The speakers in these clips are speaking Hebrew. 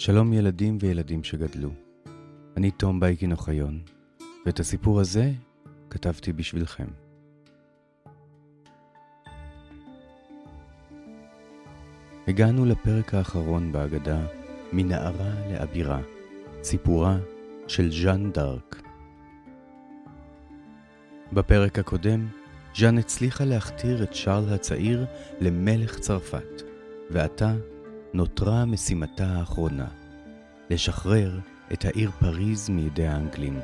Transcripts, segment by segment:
שלום ילדים וילדים שגדלו. אני תום בייקין אוחיון, ואת הסיפור הזה כתבתי בשבילכם. הגענו לפרק האחרון בהגדה מנערה לאבירה, סיפורה של ז'אן דארק. בפרק הקודם, ז'אן הצליחה להכתיר את שרל הצעיר למלך צרפת, ועתה נותרה משימתה האחרונה, לשחרר את העיר פריז מידי האנגלים.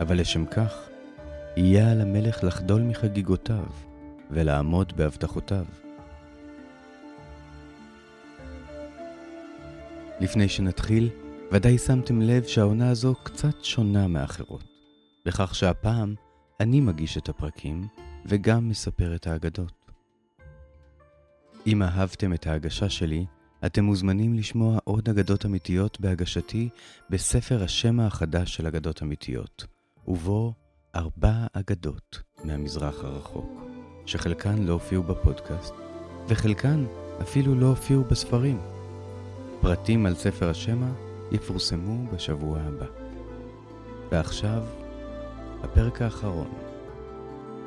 אבל לשם כך, יהיה על המלך לחדול מחגיגותיו ולעמוד בהבטחותיו. לפני שנתחיל, ודאי שמתם לב שהעונה הזו קצת שונה מאחרות, בכך שהפעם אני מגיש את הפרקים וגם מספר את האגדות. אם אהבתם את ההגשה שלי, אתם מוזמנים לשמוע עוד אגדות אמיתיות בהגשתי בספר השם החדש של אגדות אמיתיות, ובו ארבע אגדות מהמזרח הרחוק, שחלקן לא הופיעו בפודקאסט, וחלקן אפילו לא הופיעו בספרים. פרטים על ספר השמע יפורסמו בשבוע הבא. ועכשיו, הפרק האחרון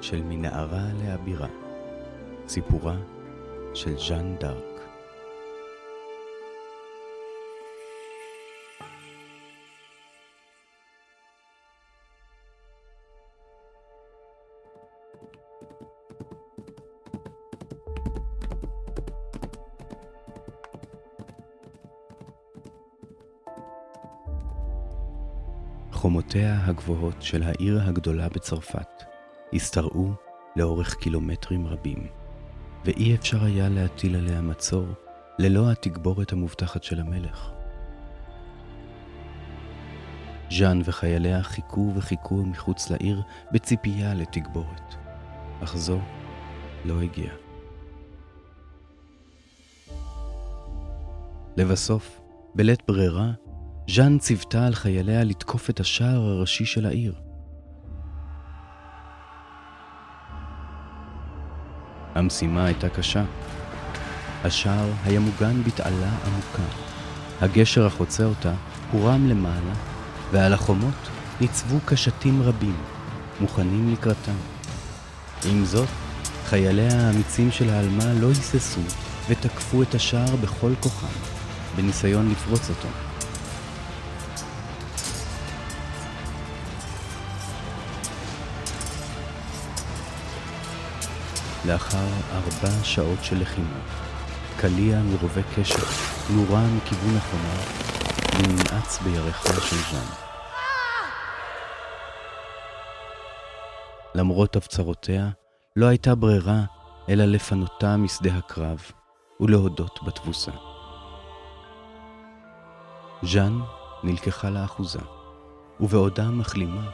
של מנערה לאבירה, סיפורה של ז'אן דארק. חומותיה הגבוהות של העיר הגדולה בצרפת השתרעו לאורך קילומטרים רבים, ואי אפשר היה להטיל עליה מצור ללא התגבורת המובטחת של המלך. ז'אן וחייליה חיכו וחיכו מחוץ לעיר בציפייה לתגבורת, אך זו לא הגיעה. לבסוף, בלית ברירה, ז'אן ציוותה על חייליה לתקוף את השער הראשי של העיר. המשימה הייתה קשה. השער היה מוגן בתעלה עמוקה. הגשר החוצה אותה הורם למעלה, ועל החומות ניצבו קשתים רבים, מוכנים לקראתם. עם זאת, חייליה האמיצים של העלמה לא היססו ותקפו את השער בכל כוחם, בניסיון לפרוץ אותו. לאחר ארבע שעות של לחימה, קליע מרובה קשת נורה מכיוון החומה וננעץ בירכיה של ז'אן. למרות הפצרותיה, לא הייתה ברירה אלא לפנותה משדה הקרב ולהודות בתבוסה. ז'אן נלקחה לאחוזה, ובעודה מחלימה,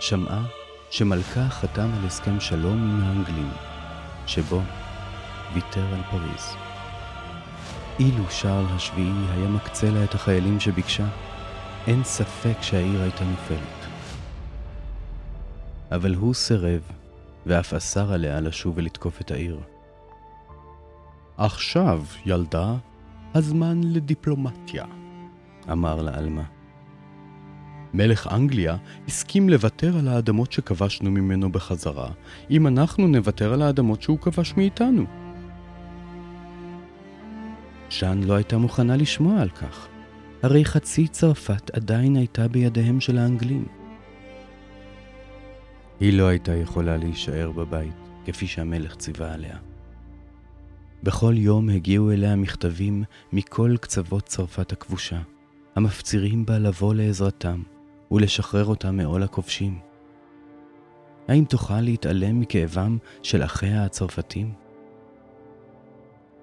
שמעה שמלכה חתם על הסכם שלום עם האנגלים. שבו ויתר על פריז. אילו שרל השביעי היה מקצה לה את החיילים שביקשה, אין ספק שהעיר הייתה נופלת. אבל הוא סירב, ואף אסר עליה לשוב ולתקוף את העיר. עכשיו, ילדה, הזמן לדיפלומטיה, אמר לעלמה. מלך אנגליה הסכים לוותר על האדמות שכבשנו ממנו בחזרה, אם אנחנו נוותר על האדמות שהוא כבש מאיתנו. ז'אן לא הייתה מוכנה לשמוע על כך, הרי חצי צרפת עדיין הייתה בידיהם של האנגלים. היא לא הייתה יכולה להישאר בבית, כפי שהמלך ציווה עליה. בכל יום הגיעו אליה מכתבים מכל קצוות צרפת הכבושה, המפצירים בה לבוא לעזרתם, ולשחרר אותם מעול הכובשים? האם תוכל להתעלם מכאבם של אחיה הצרפתים?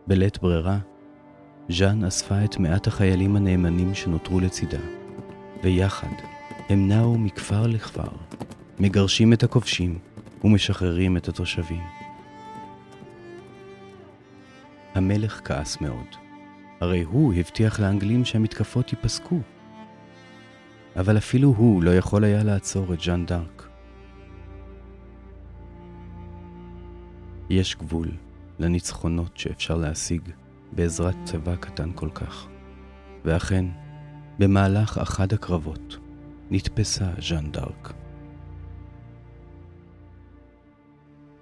בלית ברירה, ז'אן אספה את מעט החיילים הנאמנים שנותרו לצידה, ויחד הם נעו מכפר לכפר, מגרשים את הכובשים ומשחררים את התושבים. המלך כעס מאוד, הרי הוא הבטיח לאנגלים שהמתקפות ייפסקו. אבל אפילו הוא לא יכול היה לעצור את ז'אן דארק. יש גבול לניצחונות שאפשר להשיג בעזרת צבא קטן כל כך. ואכן, במהלך אחד הקרבות נתפסה ז'אן דארק.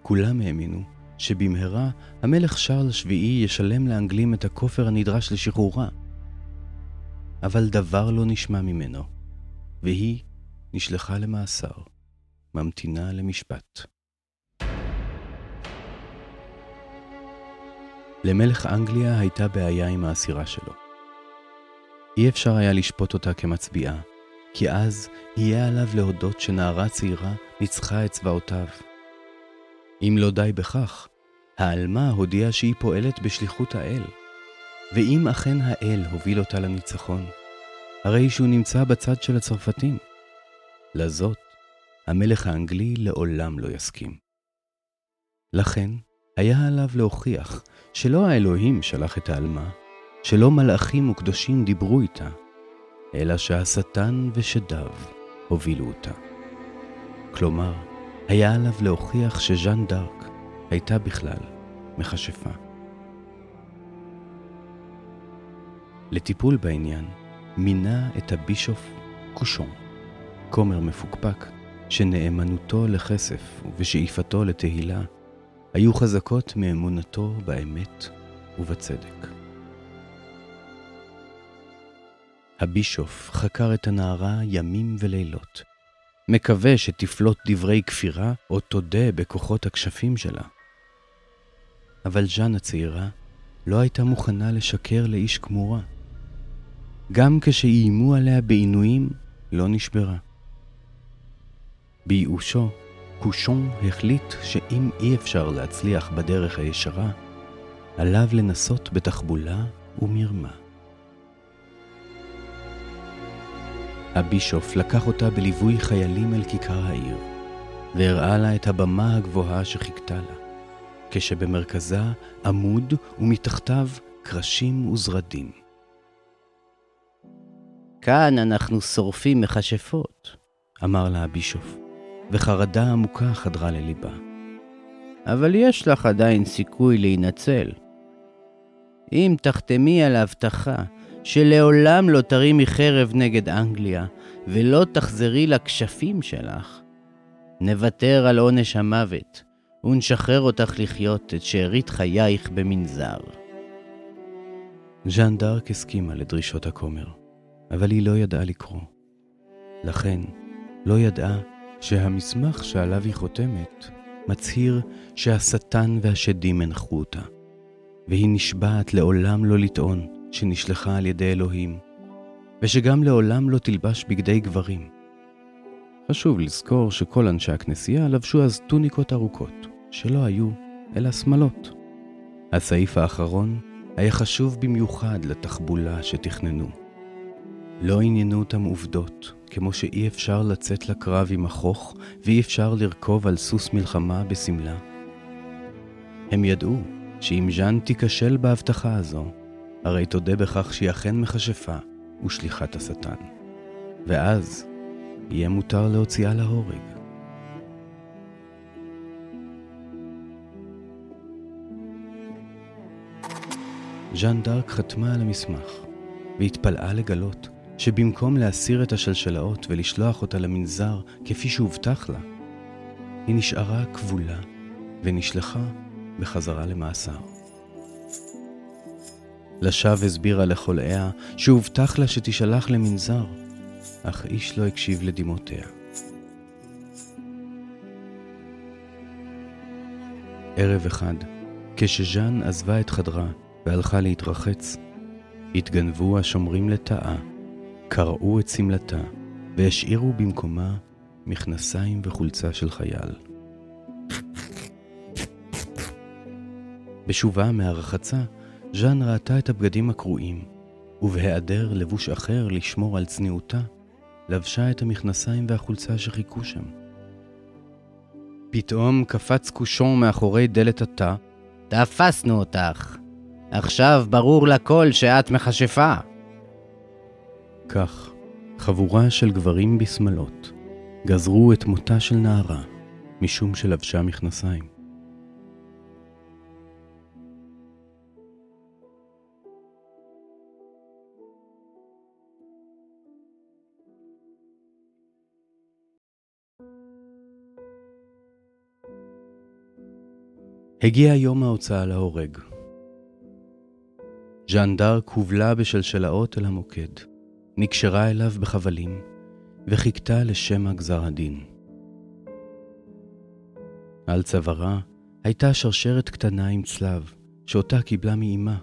כולם האמינו שבמהרה המלך שרל השביעי ישלם לאנגלים את הכופר הנדרש לשחרורה. אבל דבר לא נשמע ממנו, והיא נשלחה למאסר, ממתינה למשפט. למלך אנגליה הייתה בעיה עם האסירה שלו. אי אפשר היה לשפוט אותה כמצביעה, כי אז יהיה עליו להודות שנערה צעירה ניצחה את צבאותיו. אם לא די בכך, העלמה הודיעה שהיא פועלת בשליחות האל. ואם אכן האל הוביל אותה לניצחון, הרי שהוא נמצא בצד של הצרפתים. לזאת, המלך האנגלי לעולם לא יסכים. לכן, היה עליו להוכיח שלא האלוהים שלח את העלמה, שלא מלאכים וקדושים דיברו איתה, אלא שהשטן ושדיו הובילו אותה. כלומר, היה עליו להוכיח שז'אן דארק הייתה בכלל מכשפה. לטיפול בעניין, מינה את הבישוף קושון, כומר מפוקפק, שנאמנותו לכסף ושאיפתו לתהילה היו חזקות מאמונתו באמת ובצדק. הבישוף חקר את הנערה ימים ולילות, מקווה שתפלוט דברי כפירה או תודה בכוחות הכשפים שלה. אבל ז'אן הצעירה לא הייתה מוכנה לשקר לאיש כמורה. גם כשאיימו עליה בעינויים, לא נשברה. בייאושו, קושון החליט שאם אי אפשר להצליח בדרך הישרה, עליו לנסות בתחבולה ומרמה. הבישוף לקח אותה בליווי חיילים אל כיכר העיר, והראה לה את הבמה הגבוהה שחיכתה לה, כשבמרכזה עמוד ומתחתיו קרשים וזרדים. כאן אנחנו שורפים מכשפות, אמר לה הבישוף, וחרדה עמוקה חדרה לליבה. אבל יש לך עדיין סיכוי להינצל. אם תחתמי על ההבטחה שלעולם לא תרימי חרב נגד אנגליה, ולא תחזרי לכשפים שלך. נוותר על עונש המוות, ונשחרר אותך לחיות את שארית חייך במנזר. ז'אן דארק הסכימה לדרישות הכומר, אבל היא לא ידעה לקרוא. לכן, לא ידעה שהמסמך שעליו היא חותמת מצהיר שהשטן והשדים הנחו אותה, והיא נשבעת לעולם לא לטעון שנשלחה על ידי אלוהים, ושגם לעולם לא תלבש בגדי גברים. חשוב לזכור שכל אנשי הכנסייה לבשו אז טוניקות ארוכות, שלא היו אלא שמלות. הסעיף האחרון היה חשוב במיוחד לתחבולה שתכננו. לא עניינו אותם עובדות, כמו שאי אפשר לצאת לקרב עם החוך ואי אפשר לרכוב על סוס מלחמה בשמלה. הם ידעו שאם ז'אן תיכשל בהבטחה הזו, הרי תודה בכך שהיא אכן מכשפה ושליחת השטן. ואז יהיה מותר להוציאה להורג. ז'אן דארק חתמה על המסמך, והתפלאה לגלות שבמקום להסיר את השלשלאות ולשלוח אותה למנזר כפי שהובטח לה, היא נשארה כבולה ונשלחה בחזרה למאסר. לשווא הסבירה לחולאיה שהובטח לה שתישלח למנזר, אך איש לא הקשיב לדמעותיה. ערב אחד, כשז'אן עזבה את חדרה והלכה להתרחץ, התגנבו השומרים לטאה, קרעו את שמלתה והשאירו במקומה מכנסיים וחולצה של חייל. בשובה מהרחצה, ז'אן ראתה את הבגדים הקרועים, ובהיעדר לבוש אחר לשמור על צניעותה, לבשה את המכנסיים והחולצה שחיכו שם. פתאום קפץ קושון מאחורי דלת התא. תפסנו אותך. עכשיו ברור לכל שאת מכשפה. כך, חבורה של גברים בשמלות גזרו את מותה של נערה משום שלבשה מכנסיים. הגיע יום ההוצאה להורג. ז'אן דארק הובלה בשלשלאות אל המוקד. נקשרה אליו בחבלים, וחיכתה לשמע גזר הדין. על צווארה הייתה שרשרת קטנה עם צלב, שאותה קיבלה מאימה.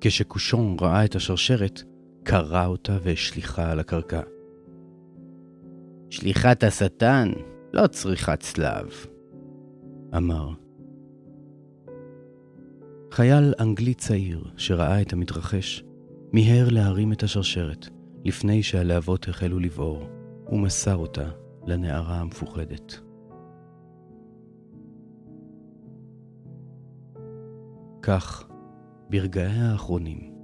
כשקושון ראה את השרשרת, קרע אותה והשליכה על הקרקע. שליחת השטן לא צריכה צלב, אמר. חייל אנגלי צעיר שראה את המתרחש, מיהר להרים את השרשרת לפני שהלהבות החלו לבעור, ומסר אותה לנערה המפוחדת. כך, ברגעיה האחרונים,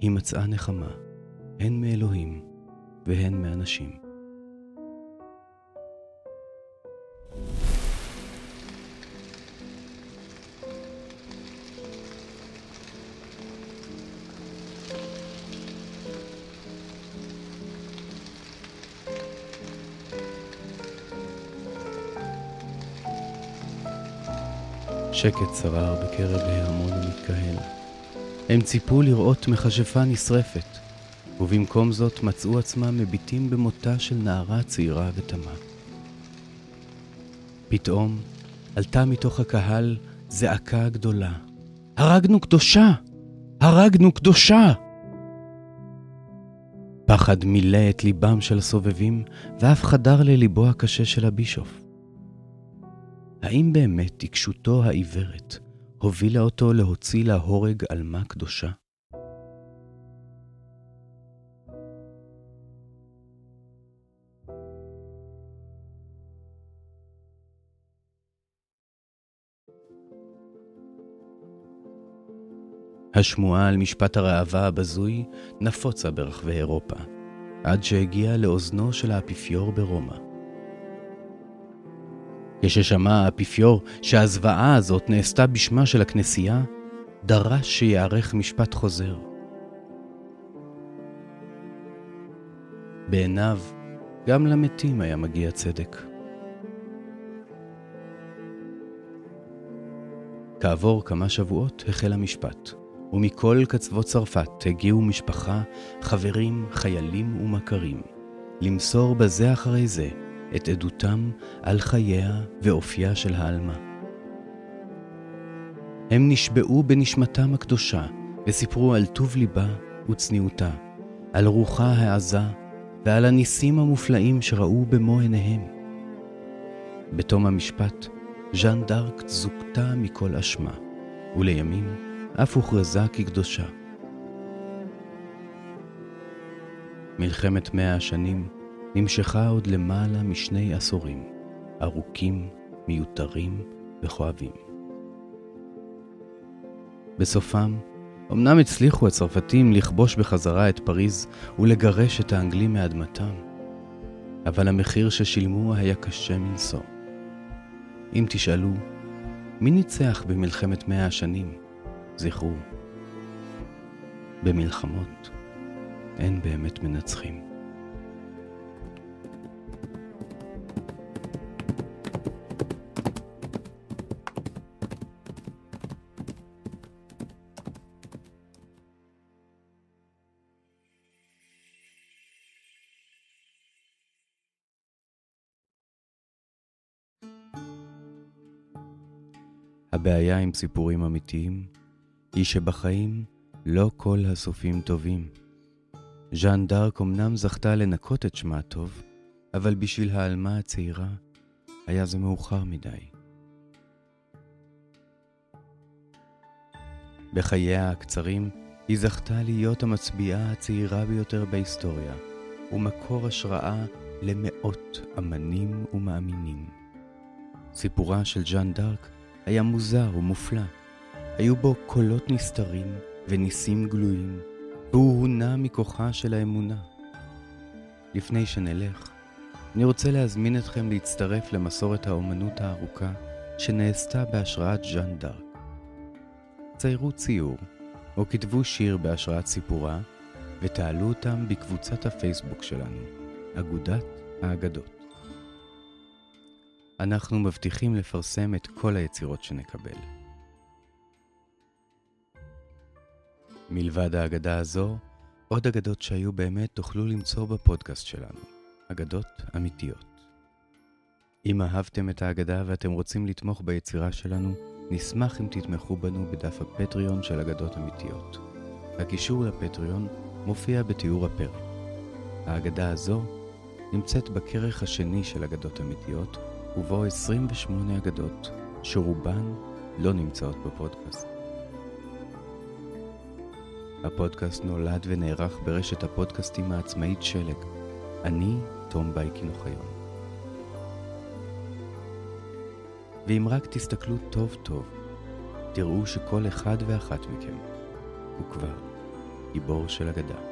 היא מצאה נחמה, הן מאלוהים והן מאנשים. שקט שרר בקרב ההמון המתקהל. הם ציפו לראות מכשפה נשרפת, ובמקום זאת מצאו עצמם מביטים במותה של נערה צעירה ותמה. פתאום עלתה מתוך הקהל זעקה גדולה. הרגנו קדושה! הרגנו קדושה! פחד מילא את ליבם של הסובבים, ואף חדר לליבו הקשה של הבישוף. האם באמת עיקשותו העיוורת הובילה אותו להוציא להורג עלמה קדושה? השמועה על משפט הראווה הבזוי נפוצה ברחבי אירופה, עד שהגיעה לאוזנו של האפיפיור ברומא. כששמע האפיפיור שהזוועה הזאת נעשתה בשמה של הכנסייה, דרש שיערך משפט חוזר. בעיניו, גם למתים היה מגיע צדק. כעבור כמה שבועות החל המשפט, ומכל קצוות צרפת הגיעו משפחה, חברים, חיילים ומכרים, למסור בזה אחרי זה את עדותם על חייה ואופייה של העלמה. הם נשבעו בנשמתם הקדושה וסיפרו על טוב ליבה וצניעותה, על רוחה העזה ועל הניסים המופלאים שראו במו עיניהם. בתום המשפט, ז'אן דארק זוכתה מכל אשמה, ולימים אף הוכרזה כקדושה. מלחמת מאה השנים נמשכה עוד למעלה משני עשורים, ארוכים, מיותרים וכואבים. בסופם, אמנם הצליחו הצרפתים לכבוש בחזרה את פריז ולגרש את האנגלים מאדמתם, אבל המחיר ששילמו היה קשה מנשוא. אם תשאלו, מי ניצח במלחמת מאה השנים? זכרו, במלחמות אין באמת מנצחים. הבעיה עם סיפורים אמיתיים היא שבחיים לא כל הסופים טובים. ז'אן דארק אמנם זכתה לנקות את שמה הטוב, אבל בשביל העלמה הצעירה היה זה מאוחר מדי. בחייה הקצרים היא זכתה להיות המצביעה הצעירה ביותר בהיסטוריה, ומקור השראה למאות אמנים ומאמינים. סיפורה של ז'אן דארק היה מוזר ומופלא. היו בו קולות נסתרים וניסים גלויים, והוא הונע מכוחה של האמונה. לפני שנלך, אני רוצה להזמין אתכם להצטרף למסורת האומנות הארוכה שנעשתה בהשראת ז'אן דארק. ציירו ציור, או כתבו שיר בהשראת סיפורה, ותעלו אותם בקבוצת הפייסבוק שלנו, אגודת האגדות. אנחנו מבטיחים לפרסם את כל היצירות שנקבל. מלבד האגדה הזו, עוד אגדות שהיו באמת תוכלו למצוא בפודקאסט שלנו, אגדות אמיתיות. אם אהבתם את האגדה ואתם רוצים לתמוך ביצירה שלנו, נשמח אם תתמכו בנו בדף הפטריון של אגדות אמיתיות. הקישור לפטריון מופיע בתיאור הפרק. האגדה הזו נמצאת בכרך השני של אגדות אמיתיות, ובו 28 אגדות, שרובן לא נמצאות בפודקאסט. הפודקאסט נולד ונערך ברשת הפודקאסטים העצמאית שלג. אני תום בייקין אוחיון. ואם רק תסתכלו טוב טוב, תראו שכל אחד ואחת מכם הוא כבר גיבור של אגדה.